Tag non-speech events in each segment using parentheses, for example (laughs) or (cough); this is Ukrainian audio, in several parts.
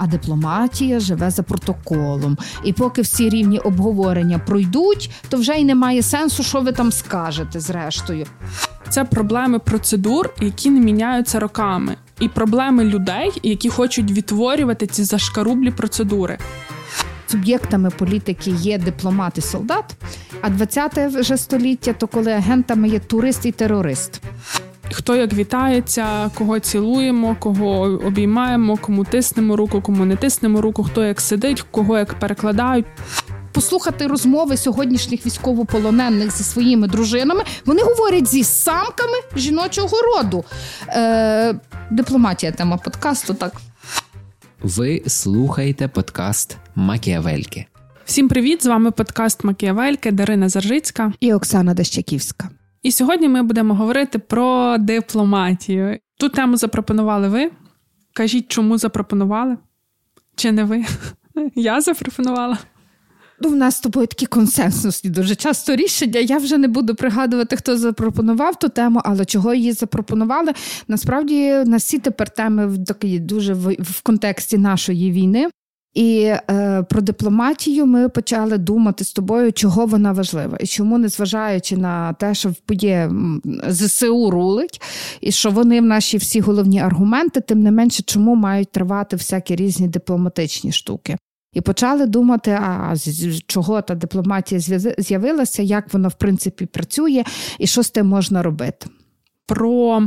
а дипломатія живе за протоколом. І поки всі рівні обговорення пройдуть, то вже й немає сенсу, що ви там скажете зрештою. Це проблеми процедур, які не міняються роками, і проблеми людей, які хочуть відтворювати ці зашкарублі процедури. Суб'єктами політики є дипломат і солдат, а 20-те вже століття то коли агентами є турист і терорист. Хто як вітається, кого цілуємо, кого обіймаємо, кому тиснемо руку, кому не тиснемо руку, хто як сидить, кого як перекладають. Послухати розмови сьогоднішніх військовополонених зі своїми дружинами, вони говорять зі самками жіночого роду. Е, Дипломатія тема подкасту. Так ви слухаєте подкаст Макіавельки. Всім привіт! З вами подкаст Макіавельки Дарина Заржицька і Оксана Дещаківська. І сьогодні ми будемо говорити про дипломатію. Ту тему запропонували ви. Кажіть, чому запропонували? Чи не ви? (laughs) Я запропонувала. Ну, в нас з тобою такі консенсусні дуже часто рішення. Я вже не буду пригадувати, хто запропонував ту тему, але чого її запропонували. Насправді у нас всі тепер теми в такі дуже в, в контексті нашої війни. І е, про дипломатію ми почали думати з тобою, чого вона важлива, і чому, незважаючи на те, що є ЗСУ рулить, і що вони в наші всі головні аргументи, тим не менше, чому мають тривати всякі різні дипломатичні штуки. І почали думати, а з чого та дипломатія з'явилася, як вона в принципі працює, і що з тим можна робити. Про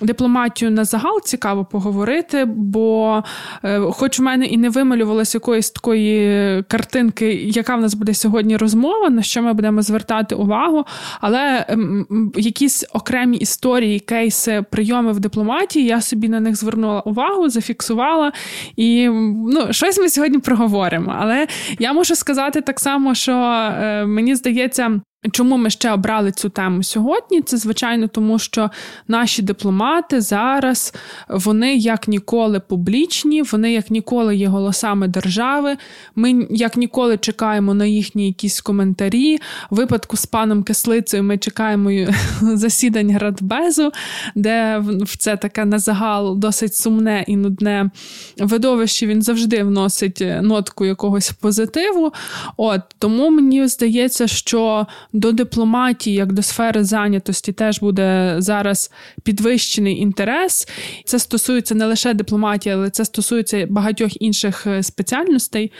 дипломатію на загал цікаво поговорити, бо, е, хоч у мене і не вималювалося якоїсь такої картинки, яка в нас буде сьогодні розмова, на що ми будемо звертати увагу, але ем, якісь окремі історії, кейси, прийоми в дипломатії, я собі на них звернула увагу, зафіксувала. І ну, щось ми сьогодні проговоримо. Але я можу сказати так само, що е, мені здається. Чому ми ще обрали цю тему сьогодні? Це звичайно, тому що наші дипломати зараз вони як ніколи публічні, вони як ніколи є голосами держави. Ми як ніколи чекаємо на їхні якісь коментарі. В випадку з паном Кислицею ми чекаємо (laughs) засідань Радбезу, де в це таке на загал досить сумне і нудне видовище. Він завжди вносить нотку якогось позитиву. От тому мені здається, що до дипломатії, як до сфери зайнятості, теж буде зараз підвищений інтерес. Це стосується не лише дипломатії, але це стосується багатьох інших е, спеціальностей.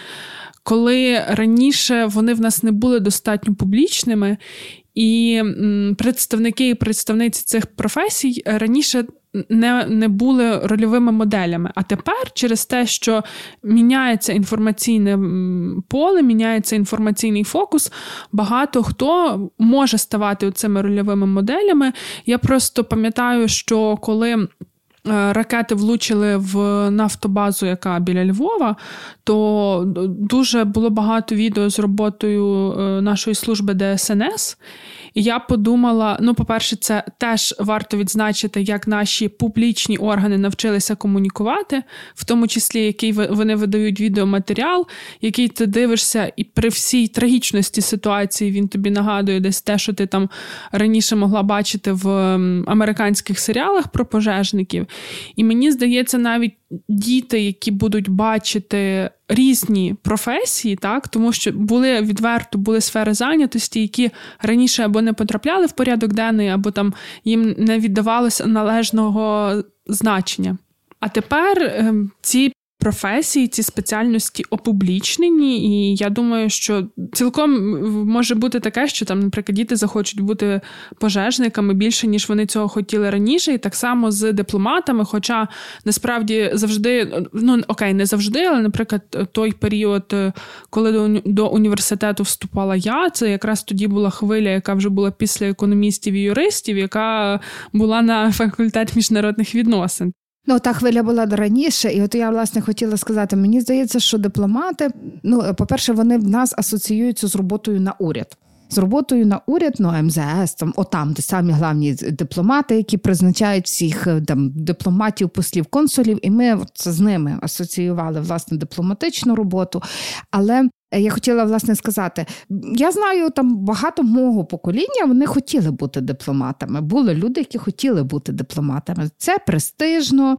Коли раніше вони в нас не були достатньо публічними, і представники і представниці цих професій раніше не не були рольовими моделями. А тепер, через те, що міняється інформаційне поле, міняється інформаційний фокус, багато хто може ставати цими рольовими моделями. Я просто пам'ятаю, що коли. Е, ракети влучили в нафтобазу, яка біля Львова, то дуже було багато відео з роботою е, нашої служби ДСНС. І я подумала: ну, по-перше, це теж варто відзначити, як наші публічні органи навчилися комунікувати, в тому числі який вони видають відеоматеріал, який ти дивишся, і при всій трагічності ситуації він тобі нагадує десь те, що ти там раніше могла бачити в американських серіалах про пожежників. І мені здається, навіть діти, які будуть бачити різні професії, так тому що були відверто були сфери зайнятості, які раніше або не потрапляли в порядок денний, або там їм не віддавалося належного значення. А тепер ем, ці професії, ці спеціальності опублічнені, і я думаю, що цілком може бути таке, що там, наприклад, діти захочуть бути пожежниками більше, ніж вони цього хотіли раніше, і так само з дипломатами. Хоча насправді завжди, ну окей, не завжди, але, наприклад, той період, коли до, до університету вступала я, це якраз тоді була хвиля, яка вже була після економістів і юристів, яка була на факультет міжнародних відносин. Ну, та хвиля була раніше, і от я власне хотіла сказати: мені здається, що дипломати, ну, по-перше, вони в нас асоціюються з роботою на уряд. З роботою на уряд, ну МЗС, там отам, де самі главні дипломати, які призначають всіх е, там дипломатів, послів, консулів, і ми це з ними асоціювали власне дипломатичну роботу. Але я хотіла власне сказати: я знаю там багато мого покоління, вони хотіли бути дипломатами. Були люди, які хотіли бути дипломатами. Це престижно,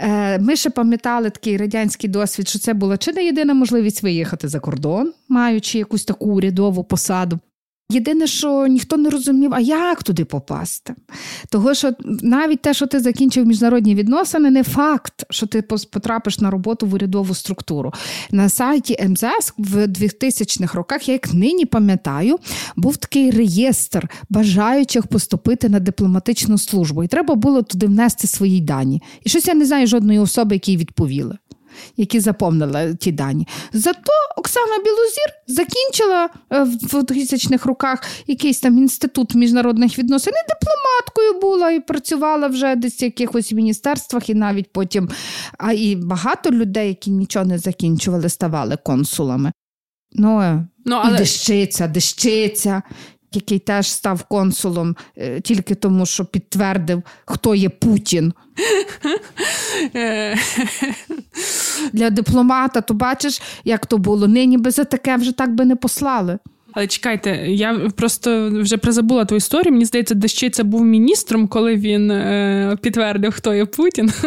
Е, ми ще пам'ятали такий радянський досвід, що це була чи не єдина можливість виїхати за кордон, маючи якусь таку урядову посаду. Єдине, що ніхто не розумів, а як туди попасти. Того, що навіть те, що ти закінчив міжнародні відносини, не факт, що ти потрапиш на роботу в урядову структуру. На сайті МЗС в 2000-х роках, я як нині пам'ятаю, був такий реєстр бажаючих поступити на дипломатичну службу. І треба було туди внести свої дані. І щось я не знаю жодної особи, які відповіли які заповнили ті дані. Зато Оксана Білозір закінчила е, в 2000-х роках якийсь там інститут міжнародних відносин і дипломаткою була і працювала вже десь в якихось міністерствах, і навіть потім а і багато людей, які нічого не закінчували, ставали консулами. Ну, е, ну але... І дещиця, дещиця. Який теж став консулом е, тільки тому, що підтвердив, хто є Путін. (laughs) Для дипломата, то бачиш, як то було. Нині би за таке вже так би не послали. Але чекайте, я просто вже призабула ту історію. Мені здається, Дещиця був міністром, коли він е, підтвердив, хто є Путін. (laughs)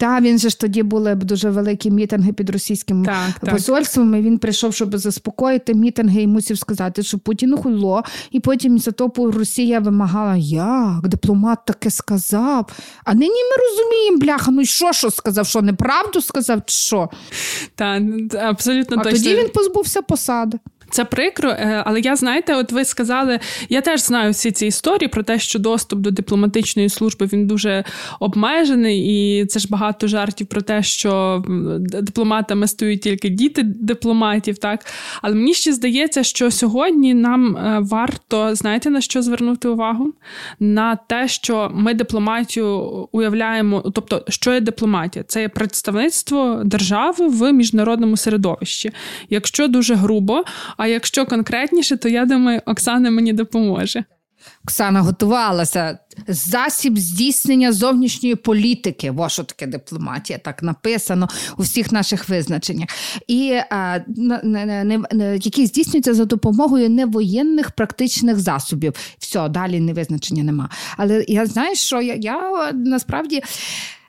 Так, він же ж тоді були дуже великі мітинги під російським так, посольством. і Він прийшов, щоб заспокоїти мітинги і мусив сказати, що Путін хуйло. І потім за то Росія вимагала, як дипломат таке сказав. А нині ми розуміємо, бляха, ну що що сказав? Що неправду сказав? що? Так, абсолютно а точно. тоді він позбувся посади. Це прикро, е, але я знаєте, от ви сказали, я теж знаю всі ці історії про те, що доступ до дипломатичної служби він дуже обмежений, і це ж багато жартів про те, що дипломатами стають тільки діти дипломатів. Так, але мені ще здається, що сьогодні нам е, варто знаєте на що звернути увагу? На те, що ми дипломатію уявляємо, тобто, що є дипломатія? Це є представництво держави в міжнародному середовищі. Якщо дуже грубо. А якщо конкретніше, то я думаю, Оксана мені допоможе. Оксана готувалася. Засіб здійснення зовнішньої політики. Во що таке дипломатія, так написано у всіх наших визначеннях, і а, не, не, не, які здійснюються за допомогою невоєнних практичних засобів. Все, далі визначення нема. Але я знаю, що я, я насправді.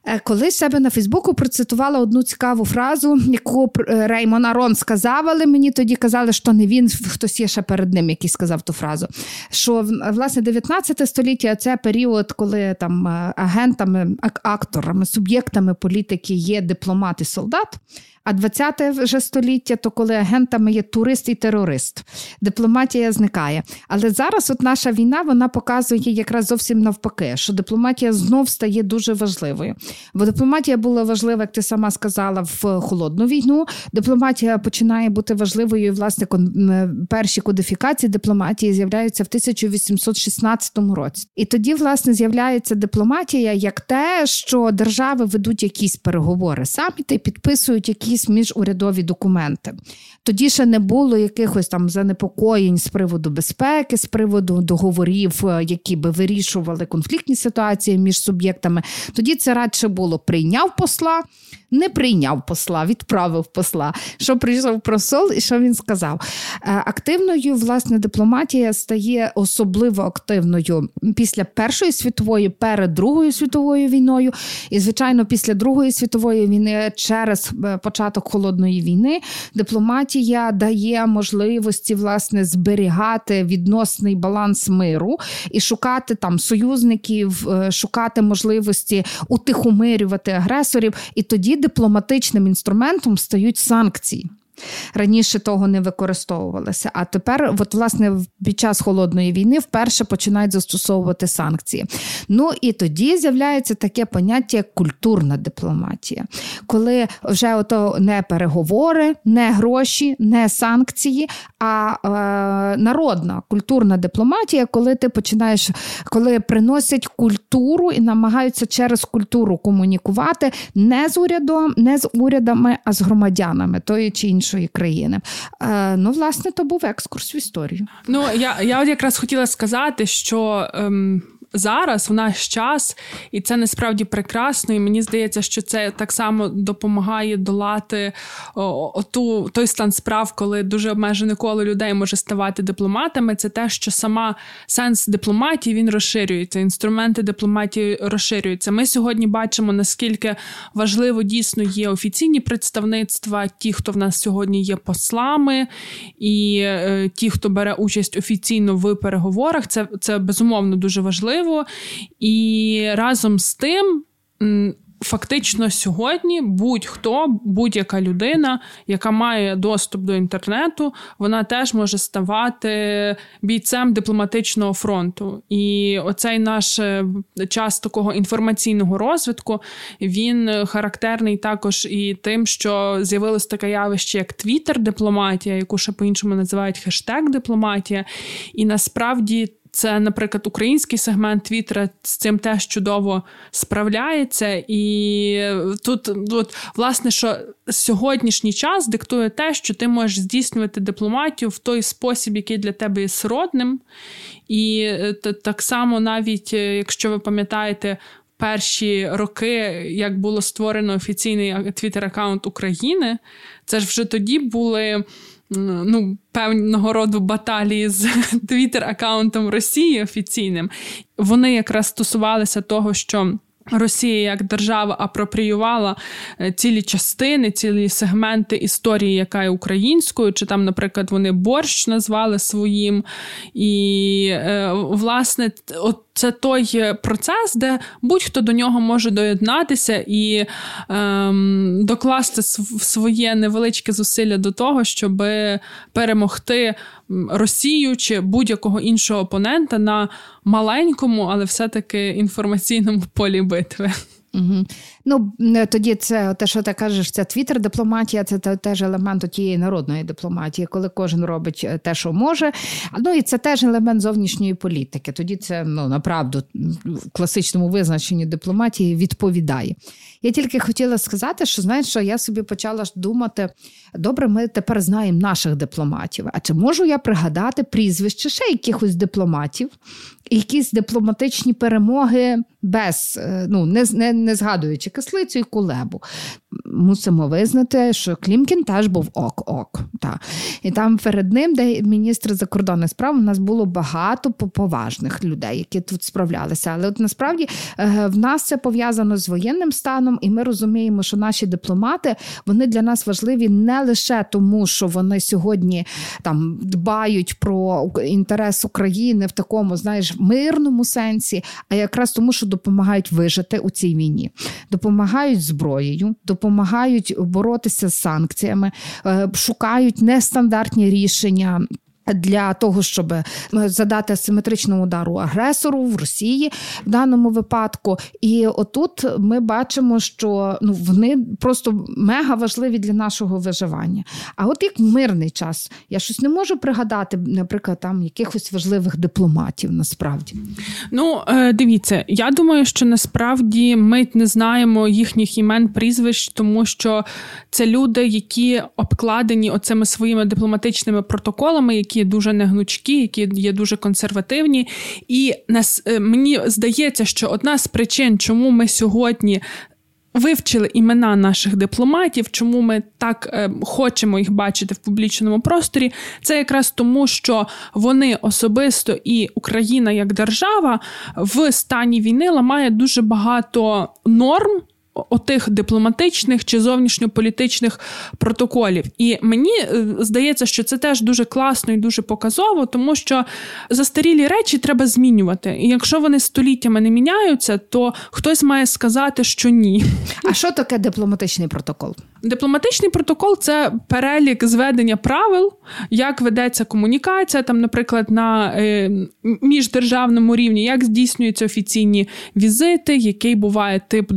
Е, колись себе на Фейсбуку процитувала одну цікаву фразу, яку е, Реймон Арон сказав, але мені тоді казали, що не він, хтось є ще перед ним, який сказав ту фразу. Що власне 19 століття це період, коли там е, агентами, акторами, суб'єктами політики є дипломат і солдат. А 20-те вже століття то коли агентами є турист і терорист, дипломатія зникає. Але зараз, от наша війна, вона показує якраз зовсім навпаки, що дипломатія знов стає дуже важливою. Бо дипломатія була важлива, як ти сама сказала, в холодну війну. Дипломатія починає бути важливою. і, Власне, перші кодифікації дипломатії з'являються в 1816 році. І тоді, власне, з'являється дипломатія як те, що держави ведуть якісь переговори, саміти підписують якісь якісь міжурядові документи. Тоді ще не було якихось там занепокоєнь з приводу безпеки, з приводу договорів, е, які би вирішували конфліктні ситуації між суб'єктами. Тоді це радше було прийняв посла, не прийняв посла, відправив посла. Що прийшов просол і що він сказав? Е, активною власне дипломатія стає особливо активною після Першої світової, перед Другою світовою війною, і, звичайно, після Другої світової війни через е, початок холодної війни дипломатія дає можливості власне зберігати відносний баланс миру і шукати там союзників, е, шукати можливості утихомирювати агресорів. І тоді дипломатичним інструментом стають санкції. Раніше того не використовувалося. А тепер, от, власне, під час холодної війни вперше починають застосовувати санкції. Ну і тоді з'являється таке поняття як культурна дипломатія, коли вже ото не переговори, не гроші, не санкції, а е, народна культурна дипломатія, коли ти починаєш, коли приносять культуру і намагаються через культуру комунікувати не з урядом, не з урядами, а з громадянами тої чи іншої іншої країни. Е, Ну, власне, то був екскурс в історію. Ну я я от якраз хотіла сказати, що. Ем... зараз, в наш час, і це насправді прекрасно. І мені здається, що це так само допомагає долати оту, той стан справ, коли дуже обмежене коло людей може ставати дипломатами. Це те, що сама сенс дипломатії він розширюється. Інструменти дипломатії розширюються. Ми сьогодні бачимо, наскільки важливо дійсно є офіційні представництва, ті, хто в нас сьогодні є послами, і е, ті, хто бере участь офіційно в переговорах. Це, Це безумовно дуже важливо. І разом з тим фактично сьогодні будь-хто, будь-яка людина, яка має доступ до інтернету, вона теж може ставати бійцем дипломатичного фронту. І оцей наш е, час такого інформаційного розвитку він характерний також і тим, що з'явилось таке явище, як Твіттер-дипломатія, яку ще по-іншому називають хештег дипломатія. І насправді. Це, наприклад, український сегмент Твіттера з цим теж чудово справляється. І тут, от, власне, що сьогоднішній час диктує те, що ти можеш здійснювати дипломатію в той спосіб, який для тебе є сродним. І е, так само, навіть е, якщо ви пам'ятаєте. Перші роки, як було створено офіційний твіттер-аккаунт України, це ж вже тоді були ну, певного роду баталії з (laughs) твіттер-аккаунтом Росії офіційним. Вони якраз стосувалися того, що. Росія як держава апропріювала е, цілі частини, цілі сегменти історії, яка є українською, чи там, наприклад, вони борщ назвали своїм. І, е, власне, от це той процес, де будь-хто до нього може доєднатися і ем, докласти своє невеличке зусилля до того, щоб перемогти Росію чи будь-якого іншого опонента на маленькому, але все-таки інформаційному полі битви. Угу. Ну тоді це те, що ти кажеш, це твіттер-дипломатія, це теж елемент тієї народної дипломатії, коли кожен робить е, те, що може. Ну і це теж елемент зовнішньої політики. Тоді це ну направду в класичному визначенні дипломатії відповідає. Я тільки хотіла сказати, що знаєш, що я собі почала думати: добре, ми тепер знаємо наших дипломатів. А чи можу я пригадати прізвище ще якихось дипломатів, якісь дипломатичні перемоги без е, ну не не, не згадуючи кислицю і кулебу? Мусимо визнати, що Клімкін теж був ок-ок. Та. І там перед ним, де міністр закордонних справ, у нас було багато поважних людей, які тут справлялися. Але от насправді е, в нас це пов'язано з воєнним станом, і ми розуміємо, що наші дипломати вони для нас важливі не лише тому, що вони сьогодні там дбають про інтерес України в такому, знаєш, мирному сенсі, а якраз тому, що допомагають вижити у цій війні, допомагають зброєю допомагають боротися з санкціями, е, шукають нестандартні рішення. Для того щоб е, задати асиметричному удару агресору в Росії в даному випадку, і отут ми бачимо, що ну вони просто мега важливі для нашого виживання. А от як мирний час, я щось не можу пригадати, наприклад, там якихось важливих дипломатів. Насправді, ну е, дивіться, я думаю, що насправді ми не знаємо їхніх імен, прізвищ, тому що це люди, які обкладені оцими своїми дипломатичними протоколами, які є дуже негнучкі, які є дуже консервативні. І нас е, мені здається, що одна з причин, чому ми сьогодні. Вивчили імена наших дипломатів, чому ми так е, хочемо їх бачити в публічному просторі, це якраз тому, що вони особисто і Україна як держава в стані війни ламає дуже багато норм, отих дипломатичних чи зовнішньополітичних протоколів. І мені е, здається, що це теж дуже класно і дуже показово, тому що застарілі речі треба змінювати. І якщо вони століттями не міняються, то хтось має сказати, що ні. А що таке дипломатичний протокол? Дипломатичний протокол це перелік зведення правил, як ведеться комунікація, там, наприклад, на е, міждержавному рівні, як здійснюються офіційні візити, який буває тип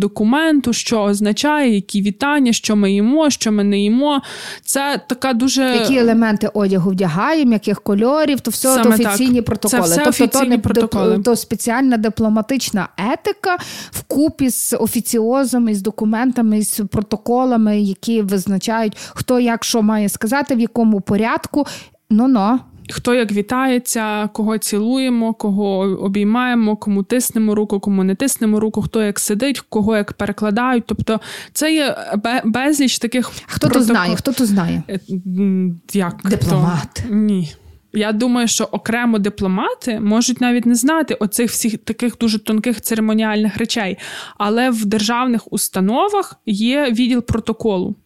документу, що означає, які вітання, що ми їмо, що ми не їмо. Це така дуже які елементи одягу вдягаємо, яких кольорів, то все то офіційні так. протоколи. Це все тобто офіційні то не протоколи. то спеціальна дипломатична етика вкупі з офіціозом, із документами, з протоколами які визначають, хто як що має сказати, в якому порядку. Ну-но. Хто як вітається, кого цілуємо, кого обіймаємо, кому тиснемо руку, кому не тиснемо руку, хто як сидить, кого як перекладають. Тобто це є безліч таких. Хто протокол... то знає? Хто то знає? Е, як? Дипломат. Хто? Ні. Я думаю, що окремо дипломати можуть навіть не знати оцих всіх таких дуже тонких церемоніальних речей, але в державних установах є відділ протоколу.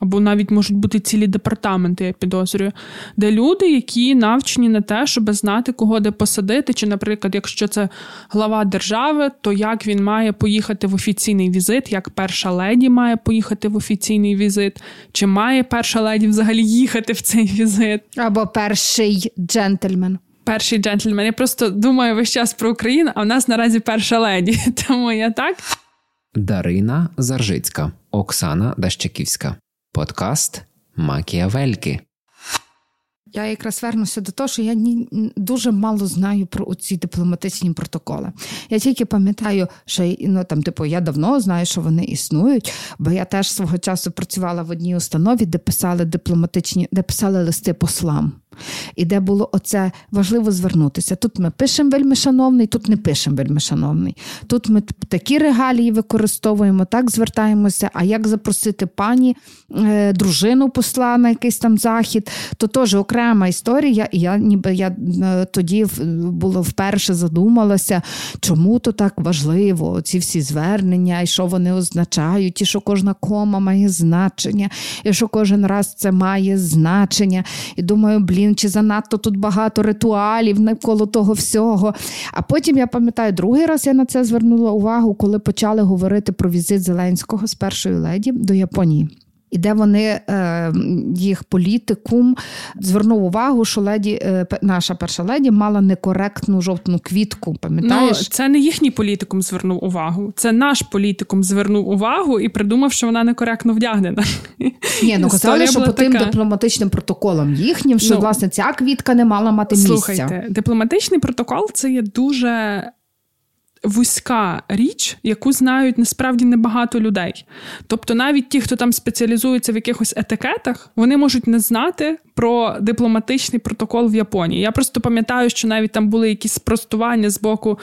Або навіть можуть бути цілі департаменти, я підозрюю, де люди, які навчені на те, щоб знати, кого де посадити. Чи, наприклад, якщо це глава держави, то як він має поїхати в офіційний візит, як перша леді має поїхати в офіційний візит, чи має перша леді взагалі їхати в цей візит? Або перший джентльмен. Перший джентльмен. Я просто думаю весь час про Україну, а в нас наразі перша леді. (laughs) Тому я так. Дарина Заржицька, Оксана Дащаківська. Подкаст Макіавельки. Я якраз вернуся до того, що я ні, дуже мало знаю про ці дипломатичні протоколи. Я тільки пам'ятаю, що ну, там, типу, я давно знаю, що вони існують, бо я теж свого часу працювала в одній установі, де писали дипломатичні, де писали листи послам. І де було оце важливо звернутися. Тут ми пишемо вельми шановний, тут не пишемо вельми шановний. Тут ми такі регалії використовуємо, так звертаємося. А як запросити пані е, дружину посла на якийсь там захід, то теж окрема історія. І я ніби я е, тоді було вперше задумалася, чому то так важливо, ці всі звернення, і що вони означають, і що кожна кома має значення, і що кожен раз це має значення. І думаю, блін блін, чи занадто тут багато ритуалів навколо того всього. А потім я пам'ятаю, другий раз я на це звернула увагу, коли почали говорити про візит Зеленського з першої леді до Японії. І де вони е, їх політикум звернув увагу, що леді е, наша перша леді мала некоректну жовтну квітку. Пам'ятаєш? Ну, Це не їхній політикум звернув увагу. Це наш політикум звернув увагу і придумав, що вона некоректно вдягнена. Ні, ну казали, що по тим дипломатичним протоколам їхнім, що ну, власне ця квітка не мала мати місця. Слухайте, дипломатичний протокол це є дуже вузька річ, яку знають насправді небагато людей. Тобто, навіть ті, хто там спеціалізується в якихось етикетах, вони можуть не знати про дипломатичний протокол в Японії. Я просто пам'ятаю, що навіть там були якісь спростування з боку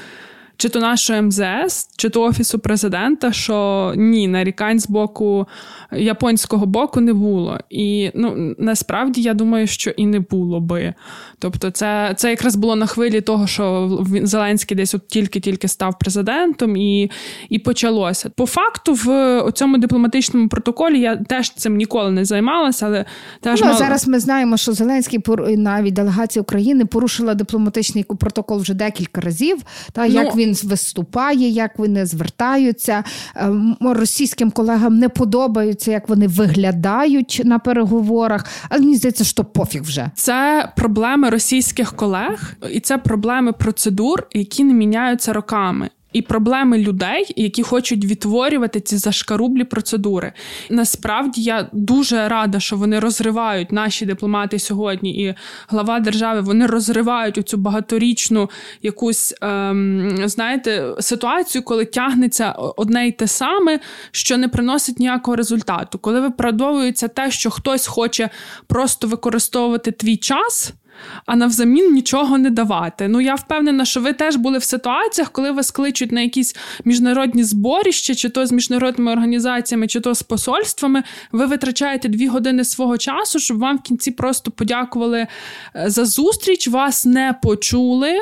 чи то нашого МЗС, чи то Офісу президента, що ні, нарікань з боку японського боку не було. І ну, насправді я думаю, що і не було би. Тобто, це це якраз було на хвилі того, що Зеленський десь от тільки-тільки став президентом, і і почалося. По факту, в цьому дипломатичному протоколі я теж цим ніколи не займалася, але теж ну, мала... зараз ми знаємо, що Зеленський навіть делегація України порушила дипломатичний протокол вже декілька разів. Та ну, як він він виступає, як вони звертаються. Ем, російським колегам не подобається, як вони виглядають на переговорах. Але мені здається, що пофіг вже це проблеми російських колег, і це проблеми процедур, які не міняються роками і проблеми людей, які хочуть відтворювати ці зашкарублі процедури. Насправді я дуже рада, що вони розривають наші дипломати сьогодні, і глава держави вони розривають оцю багаторічну якусь, ем, знаєте, ситуацію, коли тягнеться одне й те саме, що не приносить ніякого результату. Коли виправдовується те, що хтось хоче просто використовувати твій час а навзамін нічого не давати. Ну я впевнена, що ви теж були в ситуаціях, коли вас кличуть на якісь міжнародні зборища, чи то з міжнародними організаціями, чи то з посольствами. Ви витрачаєте дві години свого часу, щоб вам в кінці просто подякували е, за зустріч, вас не почули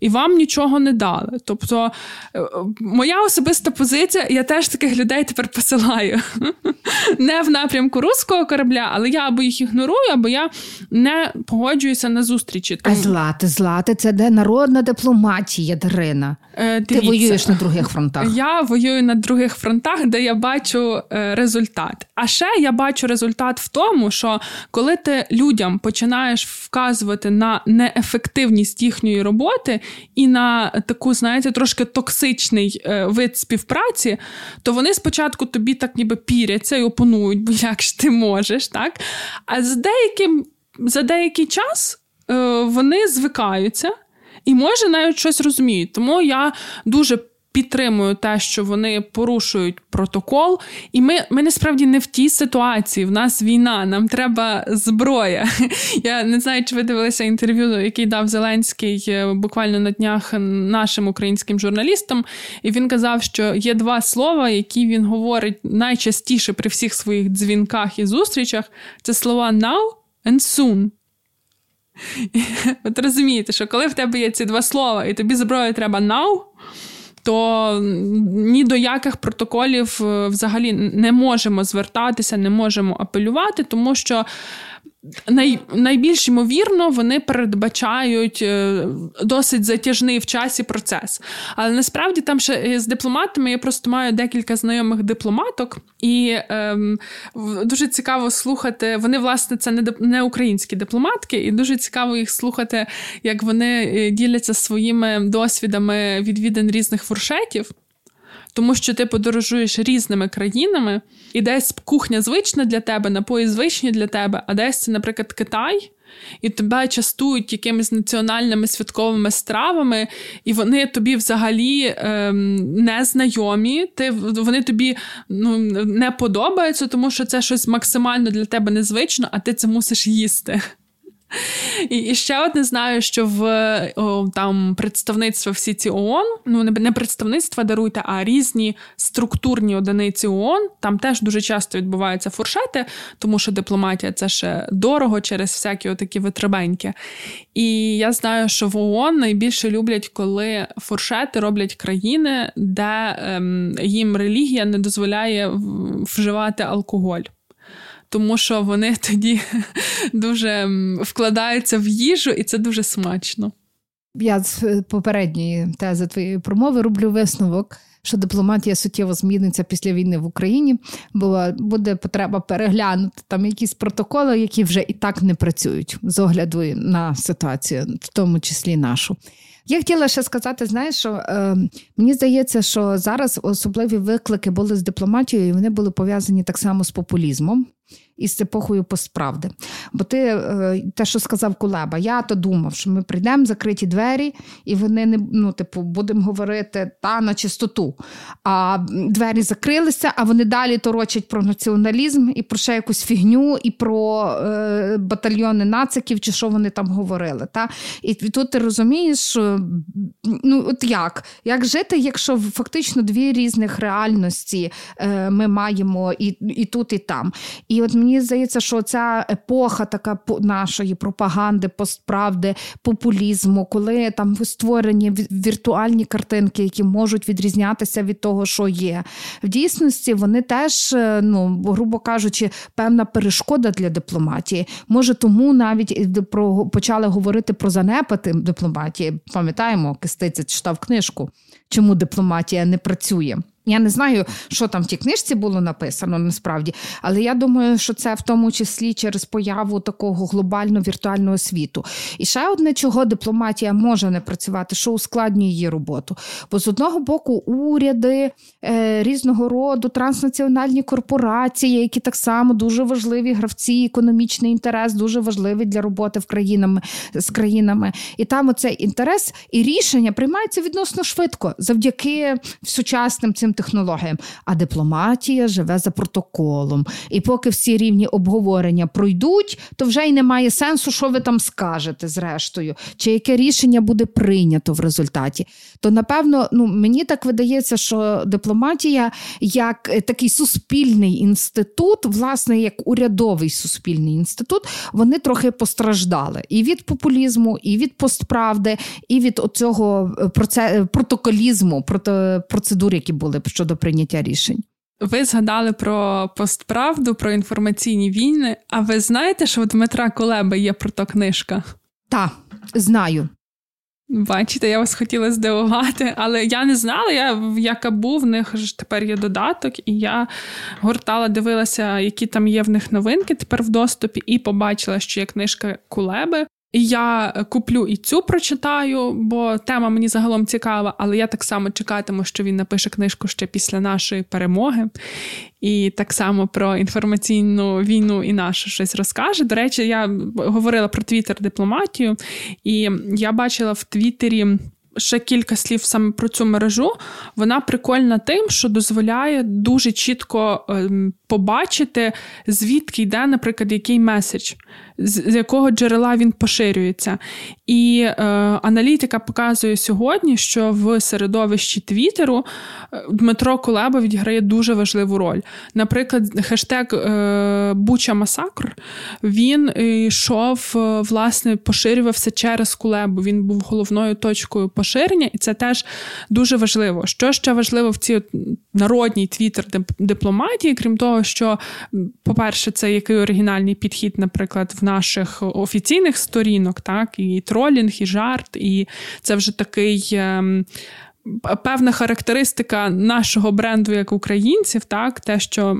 і вам нічого не дали. Тобто, е, моя особиста позиція, я теж таких людей тепер посилаю. (laughs) Не в напрямку руського корабля, але я або їх ігнорую, або я не погоджуюся на зустрічі. Тому... А злати, злати, це де народна дипломатія, Дарина. Е, Ти воюєш на других фронтах. Я воюю на других фронтах, де я бачу е, результат. А ще я бачу результат в тому, що коли ти людям починаєш вказувати на неефективність їхньої роботи, і на таку, знаєте, трошки токсичний е, вид співпраці, то вони спочатку тобі так ніби піряться і опонують, бо як ж ти можеш, так? А за деяким, за деякий час е, вони звикаються і може навіть щось розуміють. Тому я дуже підтримую те, що вони порушують протокол, і ми ми насправді не в тій ситуації. В нас війна, нам треба зброя. (laughs) Я не знаю, чи ви дивилися інтерв'ю, який дав Зеленський е, буквально на днях нашим українським журналістам. І він казав, що є два слова, які він говорить найчастіше при всіх своїх дзвінках і зустрічах. Це слова now and soon. (laughs) От розумієте, що коли в тебе є ці два слова, і тобі зброю треба now, то ні до яких протоколів е, взагалі не можемо звертатися, не можемо апелювати, тому що най, найбільш ймовірно вони передбачають е, досить затяжний в часі процес. Але насправді там ще з дипломатами я просто маю декілька знайомих дипломаток, і ем, дуже цікаво слухати. Вони, власне, це не не українські дипломатки, і дуже цікаво їх слухати, як вони е, діляться своїми досвідами відвідин різних фуршетів тому що ти подорожуєш різними країнами, і десь кухня звична для тебе, напої звичні для тебе, а десь це, наприклад, Китай. І тебе частують якимись національними святковими стравами, і вони тобі взагалі ем, не знайомі. Ти, Вони тобі ну, не подобаються, тому що це щось максимально для тебе незвично, а ти це мусиш їсти. І, і ще одне знаю, що в о, там представництва всі ці ООН, ну не представництва даруйте, а різні структурні одиниці ООН, там теж дуже часто відбуваються фуршети, тому що дипломатія це ще дорого через всякі отакі витребеньки. І я знаю, що в ООН найбільше люблять, коли фуршети роблять країни, де ем, їм релігія не дозволяє вживати алкоголь тому що вони (laughs) тоді дуже вкладаються в їжу, і це дуже смачно. Я з е, попередньої тези твоєї промови роблю висновок. Що дипломатія суттєво зміниться після війни в Україні, бо буде потреба переглянути там якісь протоколи, які вже і так не працюють з огляду на ситуацію, в тому числі нашу. Я хотіла ще сказати, знаєш, що е, мені здається, що зараз особливі виклики були з дипломатією, і вони були пов'язані так само з популізмом із епохою постправди. Бо ти е, те, що сказав Кулеба, я то думав, що ми прийдемо закриті двері, і вони не ну, типу, будемо говорити та на чистоту. А двері закрилися, а вони далі торочать про націоналізм і про ще якусь фігню, і про е, батальйони нациків, чи що вони там говорили. Та? І тут ти розумієш, що ну от як? Як жити, якщо фактично дві різних реальності е, ми маємо і, і тут, і там. І от мені здається, що ця епоха така нашої пропаганди, постправди, популізму, коли там створені віртуальні картинки, які можуть відрізнятися від того, що є. В дійсності вони теж, е, ну грубо кажучи, певна перешкода для дипломатії. Може, тому навіть про почали говорити про занепати дипломатії. Пам'ятаємо, Кистиця читав книжку, чому дипломатія не працює. Я не знаю, що там в тій книжці було написано насправді, але я думаю, що це в тому числі через появу такого глобально віртуального світу. І ще одне, чого дипломатія може не працювати, що ускладнює її роботу. Бо з одного боку, уряди е, різного роду, транснаціональні корпорації, які так само дуже важливі гравці, економічний інтерес дуже важливий для роботи в країнами з країнами. І там оцей інтерес і рішення приймаються відносно швидко завдяки сучасним цим технологіям. А дипломатія живе за протоколом. І поки всі рівні обговорення пройдуть, то вже й немає сенсу, що ви там скажете, зрештою, чи яке рішення буде прийнято в результаті. То напевно, ну мені так видається, що дипломатія як е, такий суспільний інститут, власне, як урядовий суспільний інститут, вони трохи постраждали і від популізму, і від постправди, і від оцього е, протоколізму, процедур, які були щодо прийняття рішень. Ви згадали про постправду, про інформаційні війни. А ви знаєте, що у Дмитра Кулеби є про то книжка? Так, знаю. Бачите, я вас хотіла здивувати, але я не знала. Я в Якабу в них ж тепер є додаток, і я гортала, дивилася, які там є в них новинки тепер в доступі, і побачила, що є книжка Кулеби. Я куплю і цю прочитаю, бо тема мені загалом цікава, але я так само чекатиму, що він напише книжку ще після нашої перемоги. І так само про інформаційну війну і нашу щось розкаже. До речі, я говорила про твіттер дипломатію, і я бачила в Твіттері ще кілька слів саме про цю мережу. Вона прикольна тим, що дозволяє дуже чітко ем, побачити, звідки йде, наприклад, який меседж, з якого джерела він поширюється. І е, аналітика показує сьогодні, що в середовищі Твіттеру е, Дмитро Кулеба відіграє дуже важливу роль. Наприклад, хештег е, Буча Масакр він йшов, е, власне, поширювався через Кулебу. Він був головною точкою поширення, і це теж дуже важливо. Що ще важливо в цій народній твіттер дипломатії, крім того, що, по-перше, це який оригінальний підхід, наприклад, в наших офіційних сторінок, так, і тролінг, і жарт, і це вже такий. Ем, певна характеристика нашого бренду як українців, так, те, що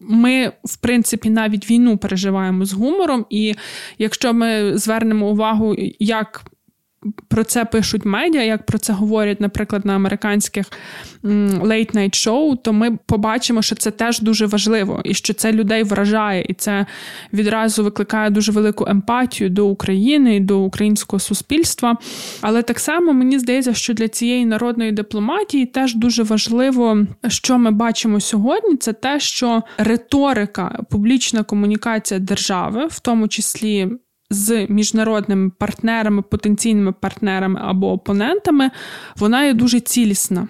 ми, в принципі, навіть війну переживаємо з гумором, і якщо ми звернемо увагу, як про це пишуть медіа, як про це говорять, наприклад, на американських late-night шоу, то ми побачимо, що це теж дуже важливо, і що це людей вражає, і це відразу викликає дуже велику емпатію до України і до українського суспільства. Але так само мені здається, що для цієї народної дипломатії теж дуже важливо, що ми бачимо сьогодні, це те, що риторика, публічна комунікація держави, в тому числі з міжнародними партнерами, потенційними партнерами або опонентами, вона є дуже цілісна.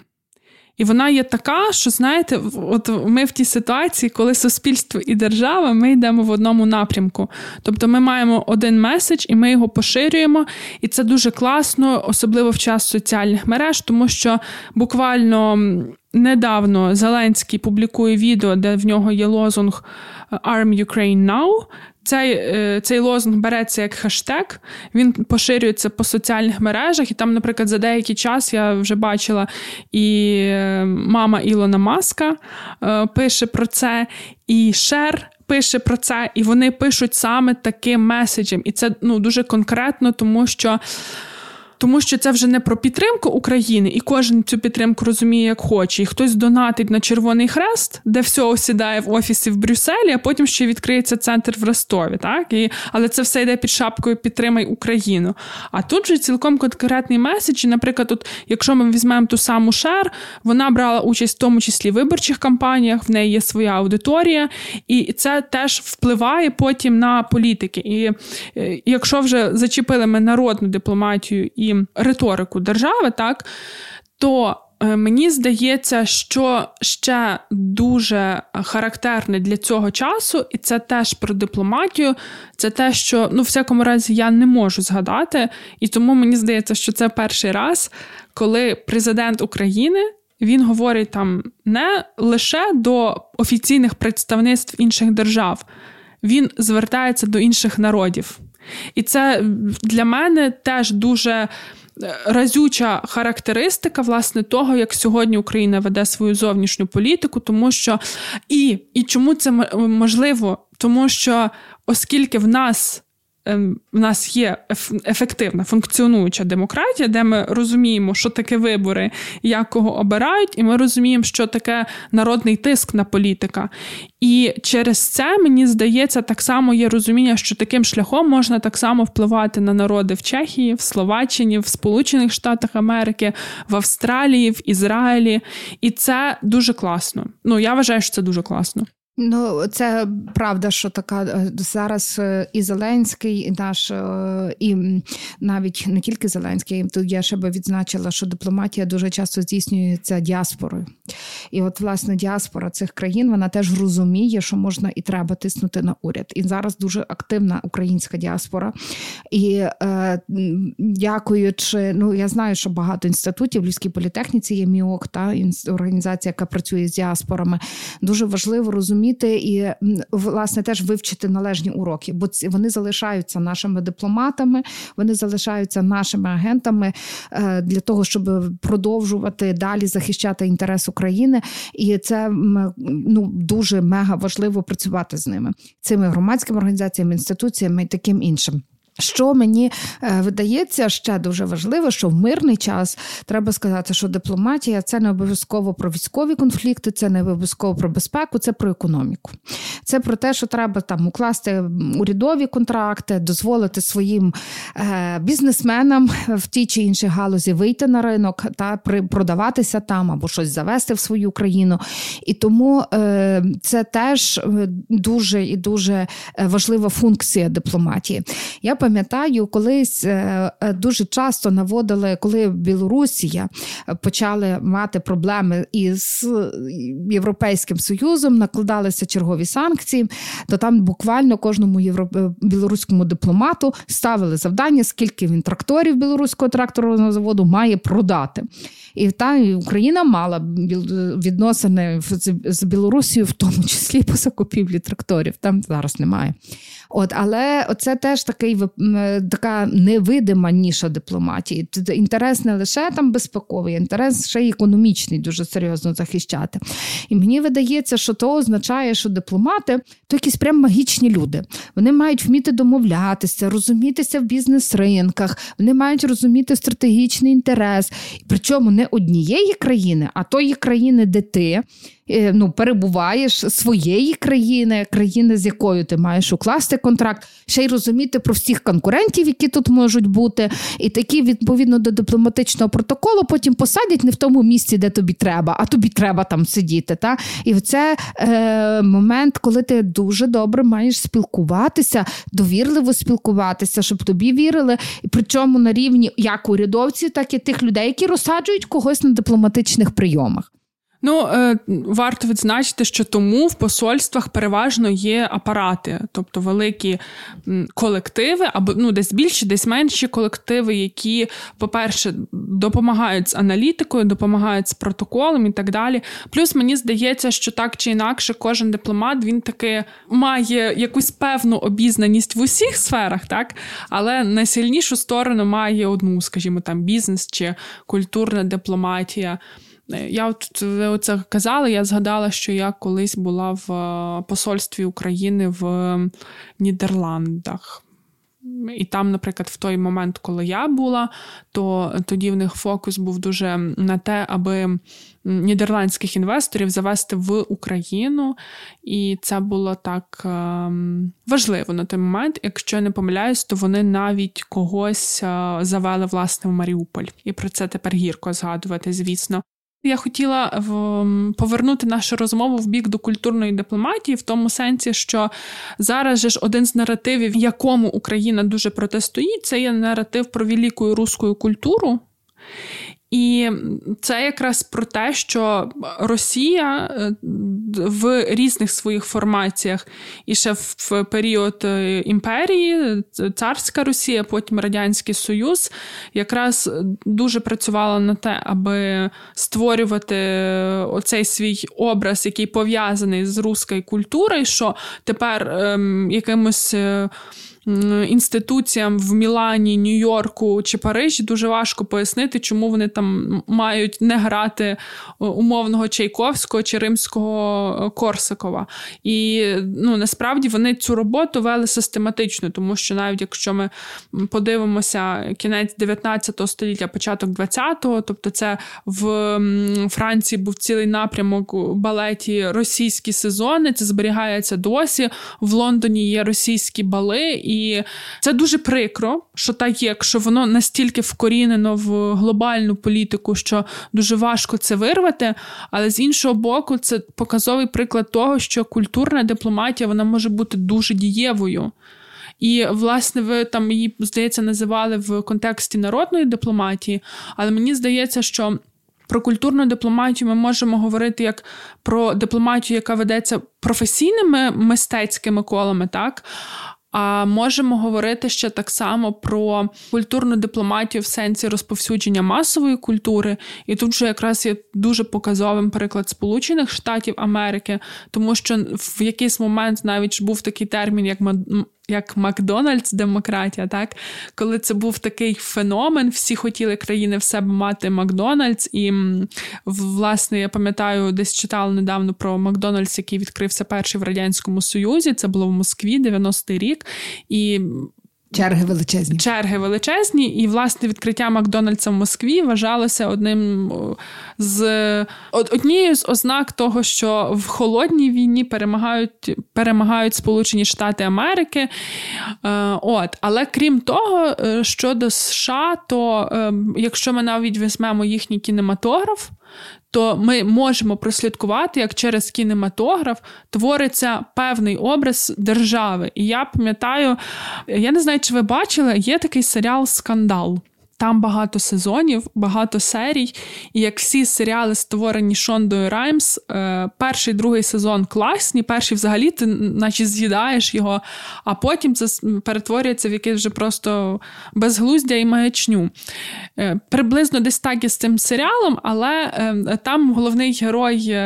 І вона є така, що, знаєте, от ми в тій ситуації, коли суспільство і держава, ми йдемо в одному напрямку. Тобто ми маємо один меседж, і ми його поширюємо. І це дуже класно, особливо в час соціальних мереж, тому що буквально недавно Зеленський публікує відео, де в нього є лозунг Arm Ukraine Now. Цей е, цей лозунг береться як хештег, він поширюється по соціальних мережах, і там, наприклад, за деякий час я вже бачила і е, мама Ілона Маска е, пише про це, і Шер пише про це, і вони пишуть саме таким меседжем. І це ну, дуже конкретно, тому що тому що це вже не про підтримку України, і кожен цю підтримку розуміє, як хоче. І хтось донатить на Червоний Хрест, де все осідає в офісі в Брюсселі, а потім ще відкриється центр в Ростові. Так? І, Але це все йде під шапкою Підтримай Україну. А тут же цілком конкретний меседж. І, наприклад, тут, якщо ми візьмемо ту саму Шер, вона брала участь в тому числі в виборчих кампаніях, в неї є своя аудиторія, і це теж впливає потім на політики. І е, якщо вже зачепили ми народну дипломатію і риторику держави, так то е, мені здається, що ще дуже характерне для цього часу, і це теж про дипломатію, це те, що ну, в всякому разі я не можу згадати, і тому мені здається, що це перший раз, коли президент України. Він говорить там не лише до офіційних представництв інших держав, він звертається до інших народів. І це для мене теж дуже е, разюча характеристика власне того, як сьогодні Україна веде свою зовнішню політику, тому що і, і чому це можливо? Тому що оскільки в нас в нас є ефективна функціонуюча демократія, де ми розуміємо, що таке вибори, як кого обирають, і ми розуміємо, що таке народний тиск на політика. І через це мені здається, так само є розуміння, що таким шляхом можна так само впливати на народи в Чехії, в Словаччині, в Сполучених Штатах Америки, в Австралії, в Ізраїлі. І це дуже класно. Ну я вважаю, що це дуже класно. Ну, це правда, що така е, зараз е, і Зеленський, і наш, е, і навіть не тільки Зеленський, тут я ще би відзначила, що дипломатія дуже часто здійснюється діаспорою. І от, власне, діаспора цих країн вона теж розуміє, що можна і треба тиснути на уряд. І зараз дуже активна українська діаспора. І е, дякуючи, ну я знаю, що багато інститутів в Львівській політехніці є МІОК, та організація, яка працює з діаспорами. Дуже важливо розуміти розуміти і власне теж вивчити належні уроки, бо вони залишаються нашими дипломатами, вони залишаються нашими агентами е, для того, щоб продовжувати далі захищати інтерес України, і це ну дуже мега важливо працювати з ними, цими громадськими організаціями, інституціями і таким іншим. Що мені е, видається ще дуже важливо, що в мирний час треба сказати, що дипломатія це не обов'язково про військові конфлікти, це не обов'язково про безпеку, це про економіку. Це про те, що треба там укласти урядові контракти, дозволити своїм е, бізнесменам в тій чи іншій галузі вийти на ринок та продаватися там або щось завести в свою країну. І тому е, це теж дуже і дуже важлива функція дипломатії. Я пам'ятаю, колись е, е, дуже часто наводили, коли Білорусія почали мати проблеми із Європейським Союзом, накладалися чергові санкції, то там буквально кожному євро... Е, білоруському дипломату ставили завдання, скільки він тракторів білоруського тракторного заводу має продати. І та Україна мала відносини з Білорусією, в тому числі по закупівлі тракторів. Там зараз немає. От, Але це теж такий така невидима ніша дипломатії. Інтерес не лише там безпековий, інтерес ще й економічний, дуже серйозно захищати. І мені видається, що то означає, що дипломати то якісь прям магічні люди. Вони мають вміти домовлятися, розумітися в бізнес-ринках, вони мають розуміти стратегічний інтерес. Причому не однієї країни, а тої країни, де ти. Е, ну, перебуваєш своєї країни, країни, з якою ти маєш укласти контракт, ще й розуміти про всіх конкурентів, які тут можуть бути, і такі відповідно до дипломатичного протоколу потім посадять не в тому місці, де тобі треба, а тобі треба там сидіти. Та? І це е, момент, коли ти дуже добре маєш спілкуватися, довірливо спілкуватися, щоб тобі вірили, і причому на рівні як урядовців, так і тих людей, які розсаджують когось на дипломатичних прийомах. Ну е, варто відзначити, що тому в посольствах переважно є апарати, тобто великі колективи, або ну десь більші, десь менші колективи, які, по-перше, допомагають з аналітикою, допомагають з протоколом і так далі. Плюс мені здається, що так чи інакше, кожен дипломат він таки має якусь певну обізнаність в усіх сферах, так але найсильнішу сторону має одну, скажімо, там бізнес чи культурна дипломатія. Я от ви оце казала, я згадала, що я колись була в е, посольстві України в Нідерландах. І там, наприклад, в той момент, коли я була, то тоді в них фокус був дуже на те, аби нідерландських інвесторів завести в Україну. І це було так ем, важливо на той момент. Якщо я не помиляюсь, то вони навіть когось е, завели власне в Маріуполь. І про це тепер гірко згадувати, звісно. Я хотіла в, повернути нашу розмову в бік до культурної дипломатії, в тому сенсі, що зараз же ж один з наративів, якому Україна дуже протистоїть, це є наратив про велику руську культуру. І це якраз про те, що Росія е, в різних своїх формаціях і ще в період е, імперії, царська Росія, потім Радянський Союз, якраз дуже працювала на те, аби створювати оцей свій образ, який пов'язаний з руською культурою, що тепер ем, якимось. Інституціям в Мілані, Нью-Йорку чи Парижі дуже важко пояснити, чому вони там мають не грати е, умовного Чайковського чи римського е, Корсакова. І ну, насправді вони цю роботу вели систематично, тому що навіть якщо ми подивимося кінець 19 століття, початок 20-го, тобто це в Франції був цілий напрямок балеті російські сезони, це зберігається досі. В Лондоні є російські бали. І це дуже прикро, що так є, що воно настільки вкорінено в глобальну політику, що дуже важко це вирвати. Але з іншого боку, це показовий приклад того, що культурна дипломатія вона може бути дуже дієвою. І, власне, ви там її, здається, називали в контексті народної дипломатії, але мені здається, що. Про культурну дипломатію ми можемо говорити як про дипломатію, яка ведеться професійними мистецькими колами, так а можемо говорити ще так само про культурну дипломатію в сенсі розповсюдження масової культури, і тут же якраз є дуже показовим приклад Сполучених Штатів Америки, тому що в якийсь момент навіть був такий термін, як як Макдональдс демократія, так коли це був такий феномен, всі хотіли країни в себе мати Макдональдс. І власне я пам'ятаю, десь читала недавно про Макдональдс, який відкрився перший в радянському Союзі. Це було в Москві, 90-й рік. І Черги величезні. Черги величезні, і власне відкриття Макдональдса в Москві вважалося одним з однією з ознак того, що в холодній війні перемагають перемагають Сполучені Штати Америки. Е, от, Але крім того, е, щодо США, то ем, якщо ми навіть візьмемо їхній кінематограф, то ми можемо прослідкувати, як через кінематограф твориться певний образ держави. І я пам'ятаю, я не знаю, чи ви бачили, є такий серіал Скандал. Там багато сезонів, багато серій. І як всі серіали, створені Шондою Раймс, е, перший другий сезон класні, перший взагалі ти наче з'їдаєш його, а потім це перетворюється в якесь вже просто безглуздя і маячню. Е, приблизно десь так і з цим серіалом, але е, там головний герой,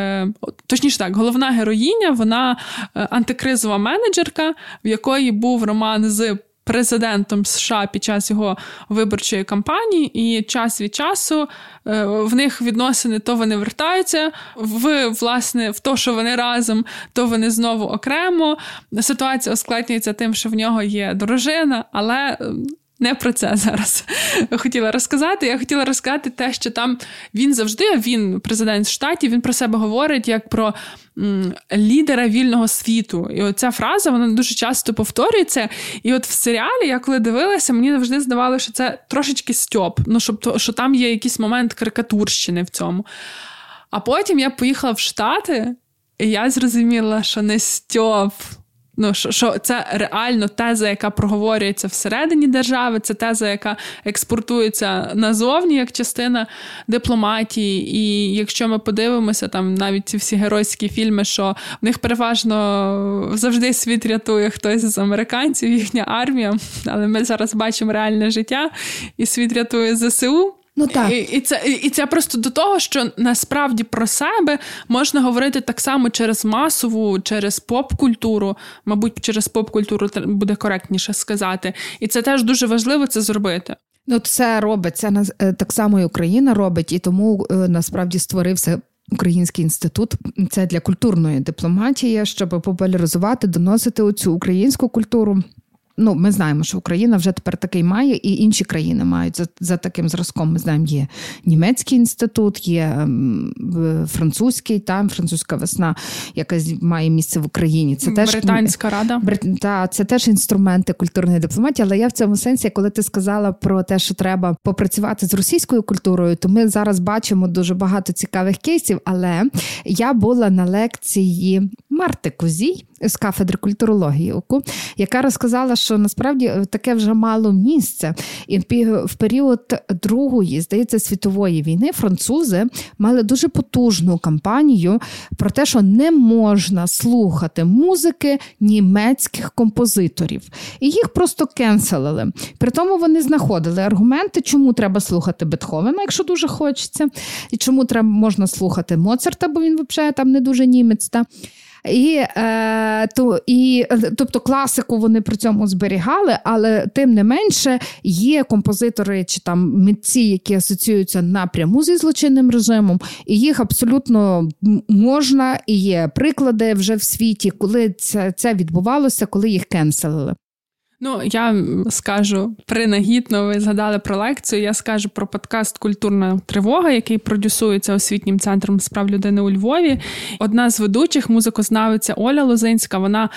точніше так, головна героїня, вона антикризова менеджерка, в якої був роман з президентом США під час його виборчої кампанії, і час від часу е, в них відносини то вони вертаються в власне в то, що вони разом, то вони знову окремо. Ситуація ускладнюється тим, що в нього є дружина, але не про це зараз (laughs) хотіла розказати. Я хотіла розказати те, що там він завжди, він президент штатів, він про себе говорить як про м, лідера вільного світу. І оця фраза вона дуже часто повторюється. І от в серіалі, я коли дивилася, мені завжди здавалося, що це трошечки стьоп. Ну, щоб що там є якийсь момент карикатурщини в цьому. А потім я поїхала в Штати, і я зрозуміла, що не стьоп. Ну, що що це реально теза, яка проговорюється всередині держави, це теза, яка експортується назовні як частина дипломатії. І якщо ми подивимося, там навіть ці всі геройські фільми, що в них переважно завжди світ рятує хтось з американців, їхня армія, але ми зараз бачимо реальне життя, і світ рятує ЗСУ. Ну так. І і, це і це просто до того, що насправді про себе можна говорити так само через масову, через поп-культуру, мабуть, через поп-культуру буде коректніше сказати. І це теж дуже важливо це зробити. Ну, це робить це е, так само і Україна робить, і тому е, насправді створився. Український інститут це для культурної дипломатії, щоб популяризувати, доносити оцю українську культуру Ну, ми знаємо, що Україна вже тепер такий має, і інші країни мають за за таким зразком. Ми знаємо, є німецький інститут, є ем, французький, там французька весна, яка має місце в Україні. Це теж британська рада. Брит... Та, це теж інструменти культурної дипломатії. Але я в цьому сенсі, коли ти сказала про те, що треба попрацювати з російською культурою, то ми зараз бачимо дуже багато цікавих кейсів. Але я була на лекції Марти Козій з кафедри культурології, яка розказала, що насправді е, таке вже мало місце. І в період Другої, здається, світової війни французи мали дуже потужну кампанію про те, що не можна слухати музики німецьких композиторів. І їх просто кенселили. При тому вони знаходили аргументи, чому треба слухати Бетховена, якщо дуже хочеться, і чому треба можна слухати Моцарта, бо він взагалі там не дуже німець. І, е, то, і, Тобто класику вони при цьому зберігали, але тим не менше є композитори чи там митці, які асоціюються напряму зі злочинним режимом, і їх абсолютно можна і є приклади вже в світі, коли це, це відбувалося, коли їх кенселили. Ну, я скажу принагідно, ви згадали про лекцію. Я скажу про подкаст Культурна тривога, який продюсується освітнім центром справ людини у Львові. Одна з ведучих, музикознавиця Оля Лозинська, вона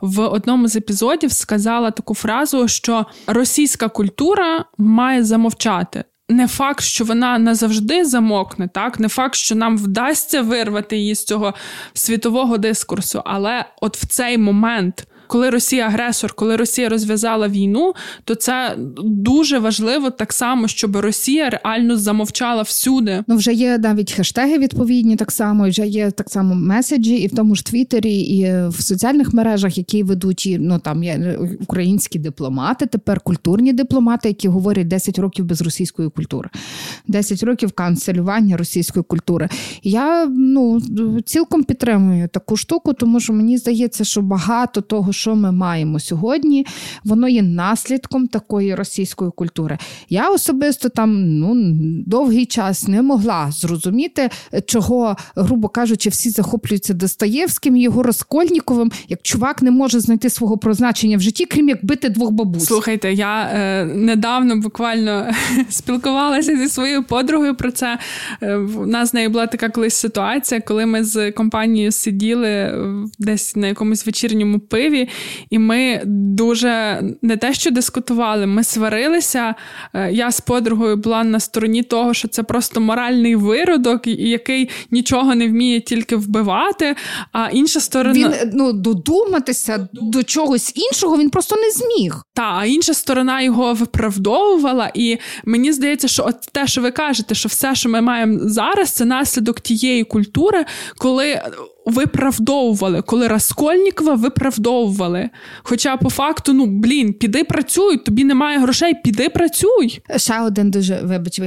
в одному з епізодів сказала таку фразу, що російська культура має замовчати. Не факт, що вона назавжди замокне, так не факт, що нам вдасться вирвати її з цього світового дискурсу, але от в цей момент коли Росія агресор, коли Росія розв'язала війну, то це дуже важливо так само, щоб Росія реально замовчала всюди. Ну вже є навіть хештеги відповідні, так само вже є так само меседжі, і в тому ж Твіттері, і в соціальних мережах, які ведуть і, ну там є українські дипломати, тепер культурні дипломати, які говорять 10 років без російської культури, 10 років канцелювання російської культури. Я ну цілком підтримую таку штуку, тому що мені здається, що багато того що ми маємо сьогодні, воно є наслідком такої російської культури. Я особисто там ну довгий час не могла зрозуміти, чого, грубо кажучи, всі захоплюються Достоєвським його Розкольніковим, як чувак не може знайти свого призначення в житті, крім як бити двох бабусь. Слухайте, я е, недавно буквально (laughs) спілкувалася зі своєю подругою про це. У е, нас з нею була така колись ситуація, коли ми з компанією сиділи десь на якомусь вечірньому пиві, і ми дуже не те, що дискутували, ми сварилися. Е, я з подругою була на стороні того, що це просто моральний виродок, який нічого не вміє тільки вбивати. А інша сторона він ну додуматися до чогось іншого він просто не зміг. Та а інша сторона його виправдовувала, і мені здається, що от те, що ви кажете, що все, що ми маємо зараз, це наслідок тієї культури, коли виправдовували, коли Раскольнікова виправдовували. Хоча по факту, ну блін, піди працюй, тобі немає грошей, піди працюй. Ще один дуже вибач,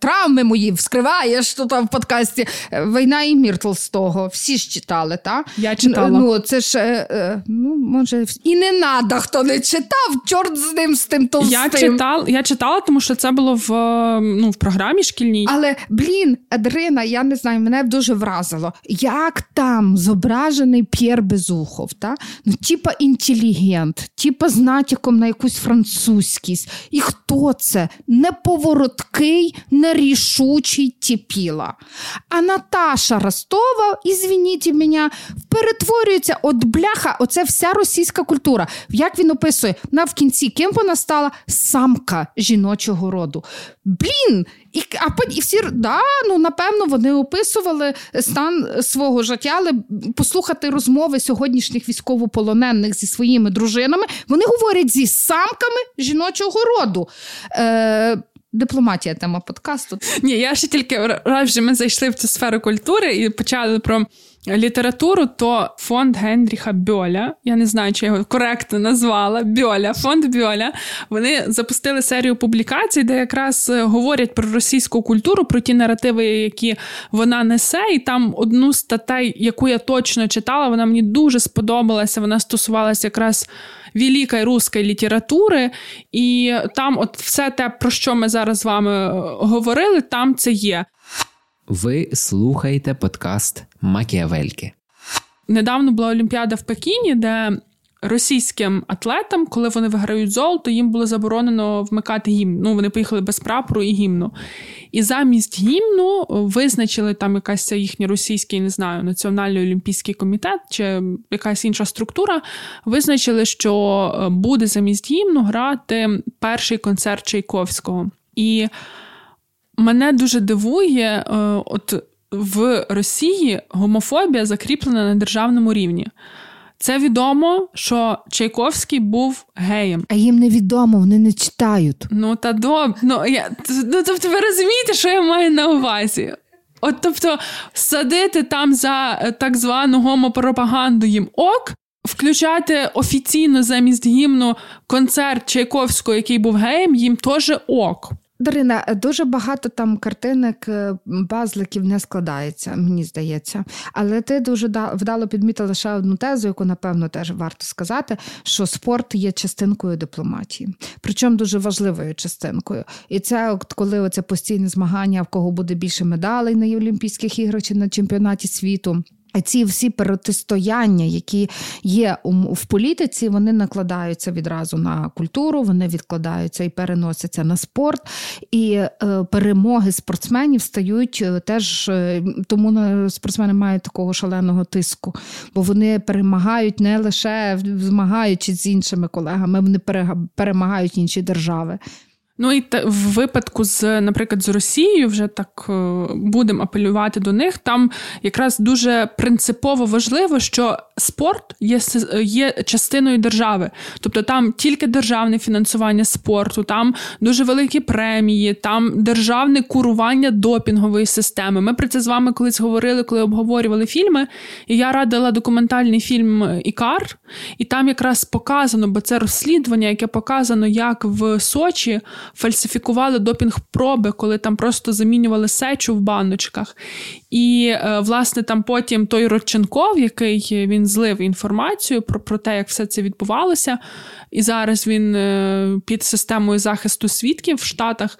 травми мої вскриваєш тут в подкасті. Війна і мір Толстого. Всі ж читали, так? Я читала. Ну, це ж е, е, ну, може, і не надо, хто не читав, чорт з ним з тим толстим. Я читала, я читала, тому що це було в ну, в програмі шкільній. Але блін, Адрина, я не знаю, мене дуже вразило як там зображений П'єр Безухов, та? ну, типа інтелігент, типа з натяком на якусь французькість. І хто це? Неповороткий, нерішучий тіпіла. А Наташа Ростова, ізвініть мене, перетворюється от бляха, оце вся російська культура. Як він описує, вона в кінці ким вона стала самка жіночого роду. Блін, і а і всі да, ну напевно вони описували стан свого життя, але послухати розмови сьогоднішніх військовополонених зі своїми дружинами. Вони говорять зі самками жіночого роду. Е, Дипломатія тема подкасту. Ні, я ще тільки раз вже ми зайшли в цю сферу культури і почали про літературу, то фонд Генріха Бьоля, я не знаю, чи я його коректно назвала Бьоля, фонд Бьоля. Вони запустили серію публікацій, де якраз е, говорять про російську культуру, про ті наративи, які вона несе. І там одну статей, яку я точно читала, вона мені дуже сподобалася. Вона стосувалася якраз великої руської літератури, і там, от все те, про що ми зараз з вами е, говорили, там це є. Ви слухаєте подкаст Макіавельки. Недавно була Олімпіада в Пекіні, де російським атлетам, коли вони виграють золото, їм було заборонено вмикати гімн. Ну, вони поїхали без прапору і гімну. І замість гімну визначили там якась їхній російський, не знаю, національний олімпійський комітет чи якась інша структура. Визначили, що е, буде замість гімну грати перший концерт Чайковського. І мене дуже дивує, е, от в Росії гомофобія закріплена на державному рівні. Це відомо, що Чайковський був геєм. А їм не відомо, вони не читають. Ну та доб... ну, я... ну тобто, ви розумієте, що я маю на увазі? От тобто, садити там за е, так звану гомопропаганду їм ок, включати офіційно замість гімну концерт Чайковського, який був геєм, їм теж ок. Дарина, дуже багато там картинок, е, базликів не складається, мені здається. Але ти дуже вдало підмітила ще одну тезу, яку, напевно, теж варто сказати, що спорт є частинкою дипломатії, причому дуже важливою частинкою. І це от коли оце постійне змагання, в кого буде більше медалей на Олімпійських іграх чи на чемпіонаті світу. Ці всі протистояння, які є в політиці, вони накладаються відразу на культуру, вони відкладаються і переносяться на спорт. І е, перемоги спортсменів стають е, теж е, тому спортсмени мають такого шаленого тиску, бо вони перемагають не лише змагаючись з іншими колегами, вони перемагають інші держави. Ну і в випадку з, наприклад, з Росією, вже так е, будемо апелювати до них. Там якраз дуже принципово важливо, що спорт є є частиною держави, тобто там тільки державне фінансування спорту, там дуже великі премії, там державне курування допінгової системи. Ми про це з вами колись говорили, коли обговорювали фільми. І я радила документальний фільм Ікар, і там якраз показано, бо це розслідування, яке показано, як в Сочі. Фальсифікували допінг-проби, коли там просто замінювали сечу в баночках. І, е, власне, там потім той Родченков, який він злив інформацію про, про те, як все це відбувалося. І зараз він е, під системою захисту свідків в Штатах,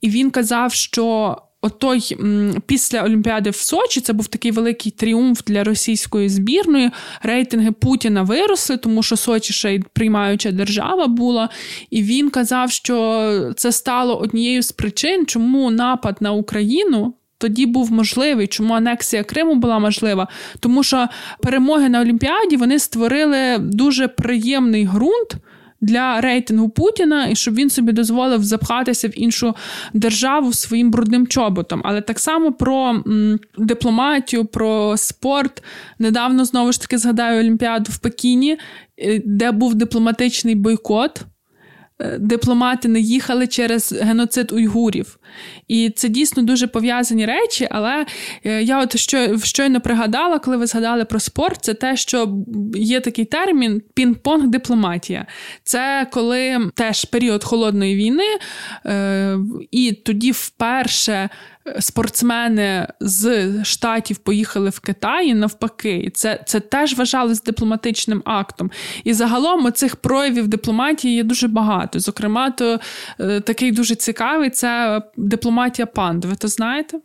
і він казав, що. Отой після Олімпіади в Сочі це був такий великий тріумф для російської збірної. Рейтинги Путіна виросли, тому що Сочі ще й приймаюча держава була. І він казав, що це стало однією з причин, чому напад на Україну. Тоді був можливий, чому анексія Криму була можлива, тому що перемоги на Олімпіаді вони створили дуже приємний ґрунт для рейтингу Путіна і щоб він собі дозволив запхатися в іншу державу своїм брудним чоботом. Але так само про м, дипломатію, про спорт. Недавно знову ж таки згадаю Олімпіаду в Пекіні, е, де був дипломатичний бойкот. Е, дипломати не їхали через геноцид уйгурів. І це дійсно дуже пов'язані речі. Але е, я от що, щойно пригадала, коли ви згадали про спорт, це те, що є такий термін пінг-понг дипломатія. Це коли теж період холодної війни, е, і тоді вперше спортсмени з штатів поїхали в Китай і навпаки. І це це теж вважалось дипломатичним актом. І загалом цих проявів дипломатії є дуже багато. Зокрема, то е, такий дуже цікавий це дипломатія панд. Ви то знаєте?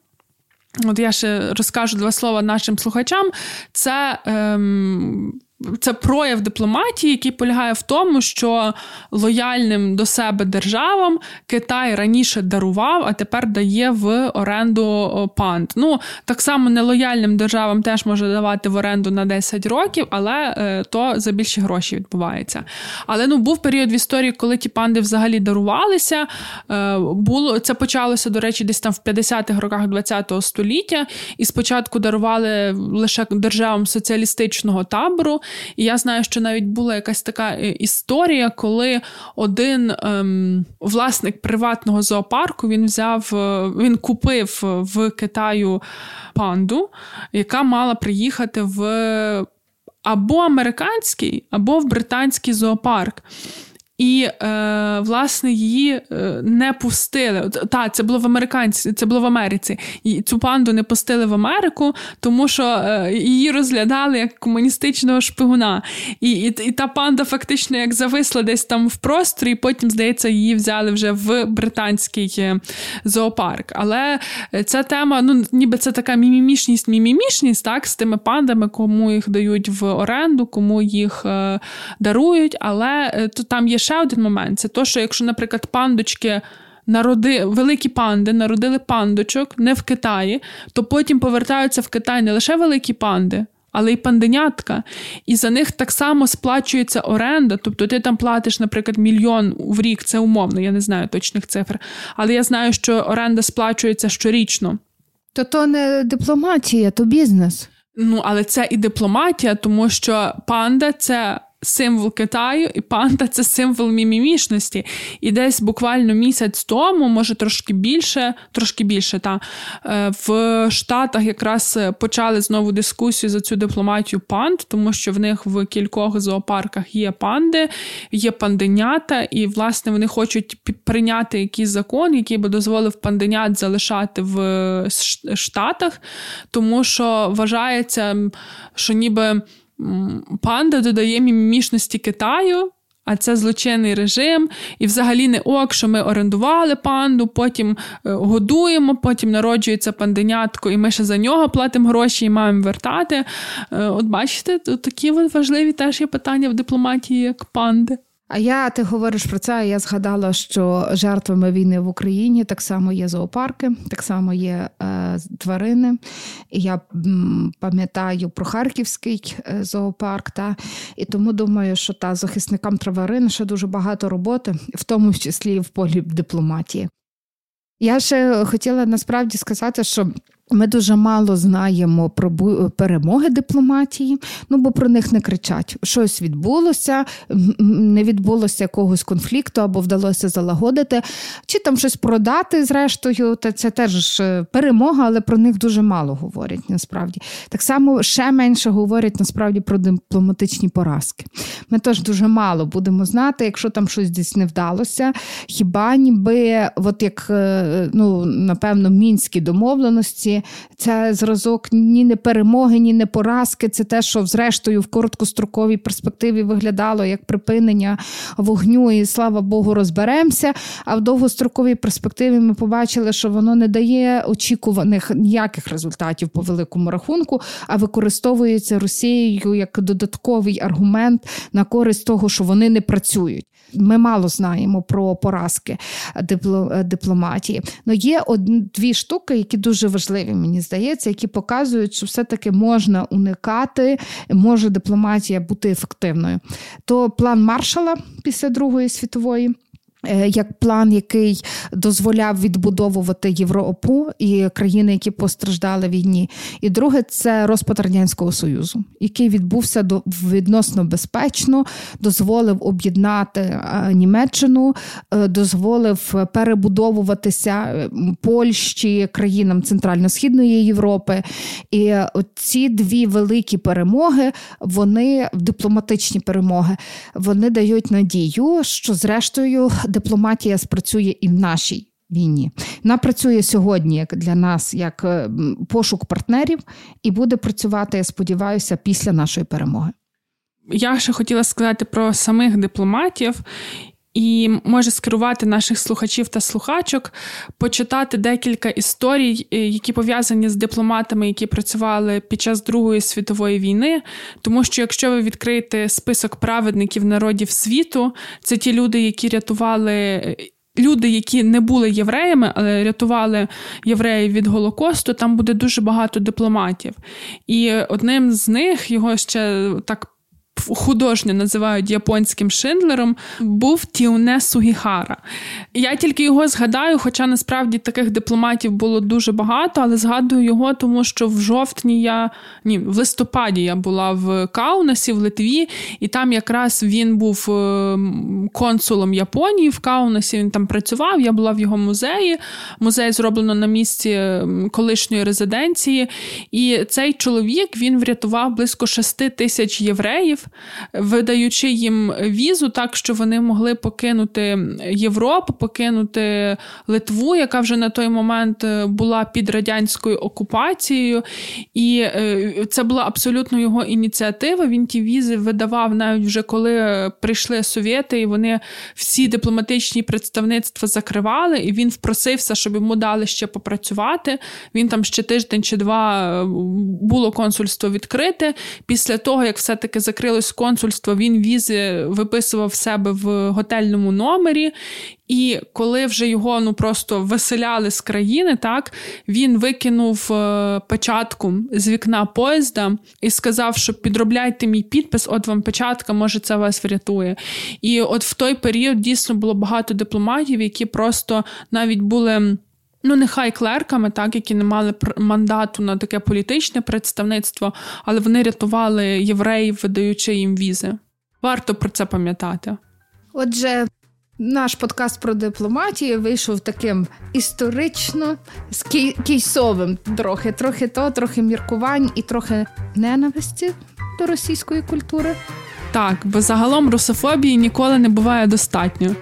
От я ще розкажу два слова нашим слухачам. Це. Ем, це прояв дипломатії, який полягає в тому, що лояльним до себе державам Китай раніше дарував, а тепер дає в оренду панд. Ну так само нелояльним державам теж може давати в оренду на 10 років, але е, то за більші гроші відбувається. Але ну був період в історії, коли ті панди взагалі дарувалися. Е, було це почалося, до речі, десь там в 50-х роках ХХ століття, і спочатку дарували лише державам соціалістичного табору. І я знаю, що навіть була якась така е, історія, коли один ем, власник приватного зоопарку він взяв, е, він купив в Китаю панду, яка мала приїхати в або американський, або в британський зоопарк. І, е, власне, її е, не пустили. Так, це було в Американці, це було в Америці. І цю панду не пустили в Америку, тому що е, її розглядали як комуністичного шпигуна. І, і і, та панда фактично як зависла десь там в просторі, і потім, здається, її взяли вже в британський е, зоопарк. Але ця тема, ну, ніби це така мімімішність, мімімішність, так, з тими пандами, кому їх дають в оренду, кому їх е, дарують. Але е, то там є ще один момент: це то, що якщо, наприклад, пандочки. Народи великі панди народили пандочок не в Китаї, то потім повертаються в Китай не лише великі панди, але й панденятка. І за них так само сплачується оренда. Тобто ти там платиш, наприклад, мільйон в рік, це умовно, я не знаю точних цифр. Але я знаю, що оренда сплачується щорічно. То то не дипломатія, то бізнес. Ну, але це і дипломатія, тому що панда це символ Китаю, і панда це символ мімімішності. І десь буквально місяць тому, може трошки більше, трошки більше, та е, в Штатах якраз почали знову дискусію за цю дипломатію панд, тому що в них в кількох зоопарках є панди, є панденята, і, власне, вони хочуть прийняти якийсь закон, який би дозволив панденят залишати в Штатах, тому що вважається, що ніби панда додає мімішності Китаю. А це злочинний режим, і взагалі не ок, що ми орендували панду, потім е, годуємо, потім народжується панденятко, і ми ще за нього платимо гроші і маємо вертати. Е, от бачите, такі важливі теж є питання в дипломатії, як панди. А я ти говориш про це. Я згадала, що жертвами війни в Україні так само є зоопарки, так само є е, тварини. І Я м, пам'ятаю про харківський е, зоопарк. Та і тому думаю, що та захисникам тварин ще дуже багато роботи, в тому числі в полі дипломатії. Я ще хотіла насправді сказати, що ми дуже мало знаємо про перемоги дипломатії, ну бо про них не кричать. Щось відбулося, не відбулося якогось конфлікту або вдалося залагодити, чи там щось продати, зрештою, та це теж е, перемога, але про них дуже мало говорять насправді. Так само ще менше говорять насправді про дипломатичні поразки. ми теж дуже мало будемо знати, якщо там щось десь не вдалося. Хіба ніби, от як е, ну, напевно, мінські домовленості, це зразок ні не перемоги, ні не поразки. Це те, що зрештою в короткостроковій перспективі виглядало як припинення вогню, і слава Богу, розберемося. А в довгостроковій перспективі ми побачили, що воно не дає очікуваних ніяких результатів по великому рахунку, а використовується Росією як додатковий аргумент на користь того, що вони не працюють. Ми мало знаємо про поразки дипломатії. Но є дві штуки, які дуже важливі, мені здається, які показують, що все-таки можна уникати, може дипломатія бути ефективною. То план маршала після Другої світової. Е, як план, який дозволяв відбудовувати Європу і країни, які постраждали в війні. І друге це розпад радянського союзу, який відбувся до відносно безпечно, дозволив об'єднати е, Німеччину, е, дозволив перебудовуватися Польщі, країнам Центрально-Східної Європи. І ці дві великі перемоги, вони дипломатичні перемоги, вони дають надію, що зрештою дипломатія спрацює і в нашій війні. Вона працює сьогодні як для нас як е, пошук партнерів, і буде працювати, я сподіваюся, після нашої перемоги. Я ще хотіла сказати про самих дипломатів. І може скерувати наших слухачів та слухачок, почитати декілька історій, е, які пов'язані з дипломатами, які працювали під час Другої світової війни. Тому що, якщо ви відкриєте список праведників народів світу, це ті люди, які рятували. Е, люди, які не були євреями, але рятували євреїв від Голокосту, там буде дуже багато дипломатів. І одним з них його ще так художньо називають японським Шиндлером, був Тіуне Сугіхара. Я тільки його згадаю, хоча насправді таких дипломатів було дуже багато, але згадую його, тому що в жовтні я ні, в листопаді я була в Каунасі, в Литві, і там якраз він був е, консулом Японії в Каунасі. Він там працював. Я була в його музеї. Музей зроблено на місці колишньої резиденції. І цей чоловік він врятував близько 6 тисяч євреїв видаючи їм візу, так що вони могли покинути Європу, покинути Литву, яка вже на той момент е, була під радянською окупацією. І е, це була абсолютно його ініціатива. Він ті візи видавав навіть вже коли прийшли совєти, і вони всі дипломатичні представництва закривали. І він впросився, щоб йому дали ще попрацювати. Він там ще тиждень чи два е, було консульство відкрите. Після того, як все-таки закрили закрилось консульство, він візи виписував себе в готельному номері. І коли вже його ну просто виселяли з країни, так він викинув е, печатку з вікна поїзда і сказав, що підробляйте мій підпис, от вам печатка, може це вас врятує. І от в той період дійсно було багато дипломатів, які просто навіть були. Ну, нехай клерками, так, які не мали мандату на таке політичне представництво, але вони рятували євреїв, видаючи їм візи. Варто про це пам'ятати. Отже, наш подкаст про дипломатію вийшов таким історично кейсовим трохи, трохи то, трохи міркувань і трохи ненависті до російської культури. Так, бо загалом русофобії ніколи не буває достатньо.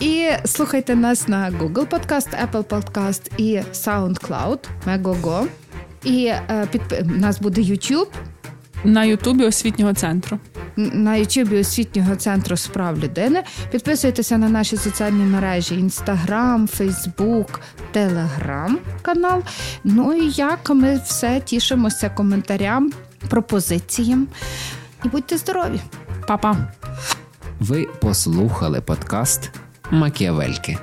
І слухайте нас на Google Podcast, Apple Podcast і SoundCloud, Megogo. І е, під нас буде YouTube. На Ютубі освітнього центру. На Ютубі освітнього центру справ людини. Підписуйтеся на наші соціальні мережі: Інстаграм, Фейсбук, Телеграм канал. Ну і як ми все тішимося коментарям, пропозиціям. І будьте здорові, Па-па! Ви послухали подкаст Макіавельки.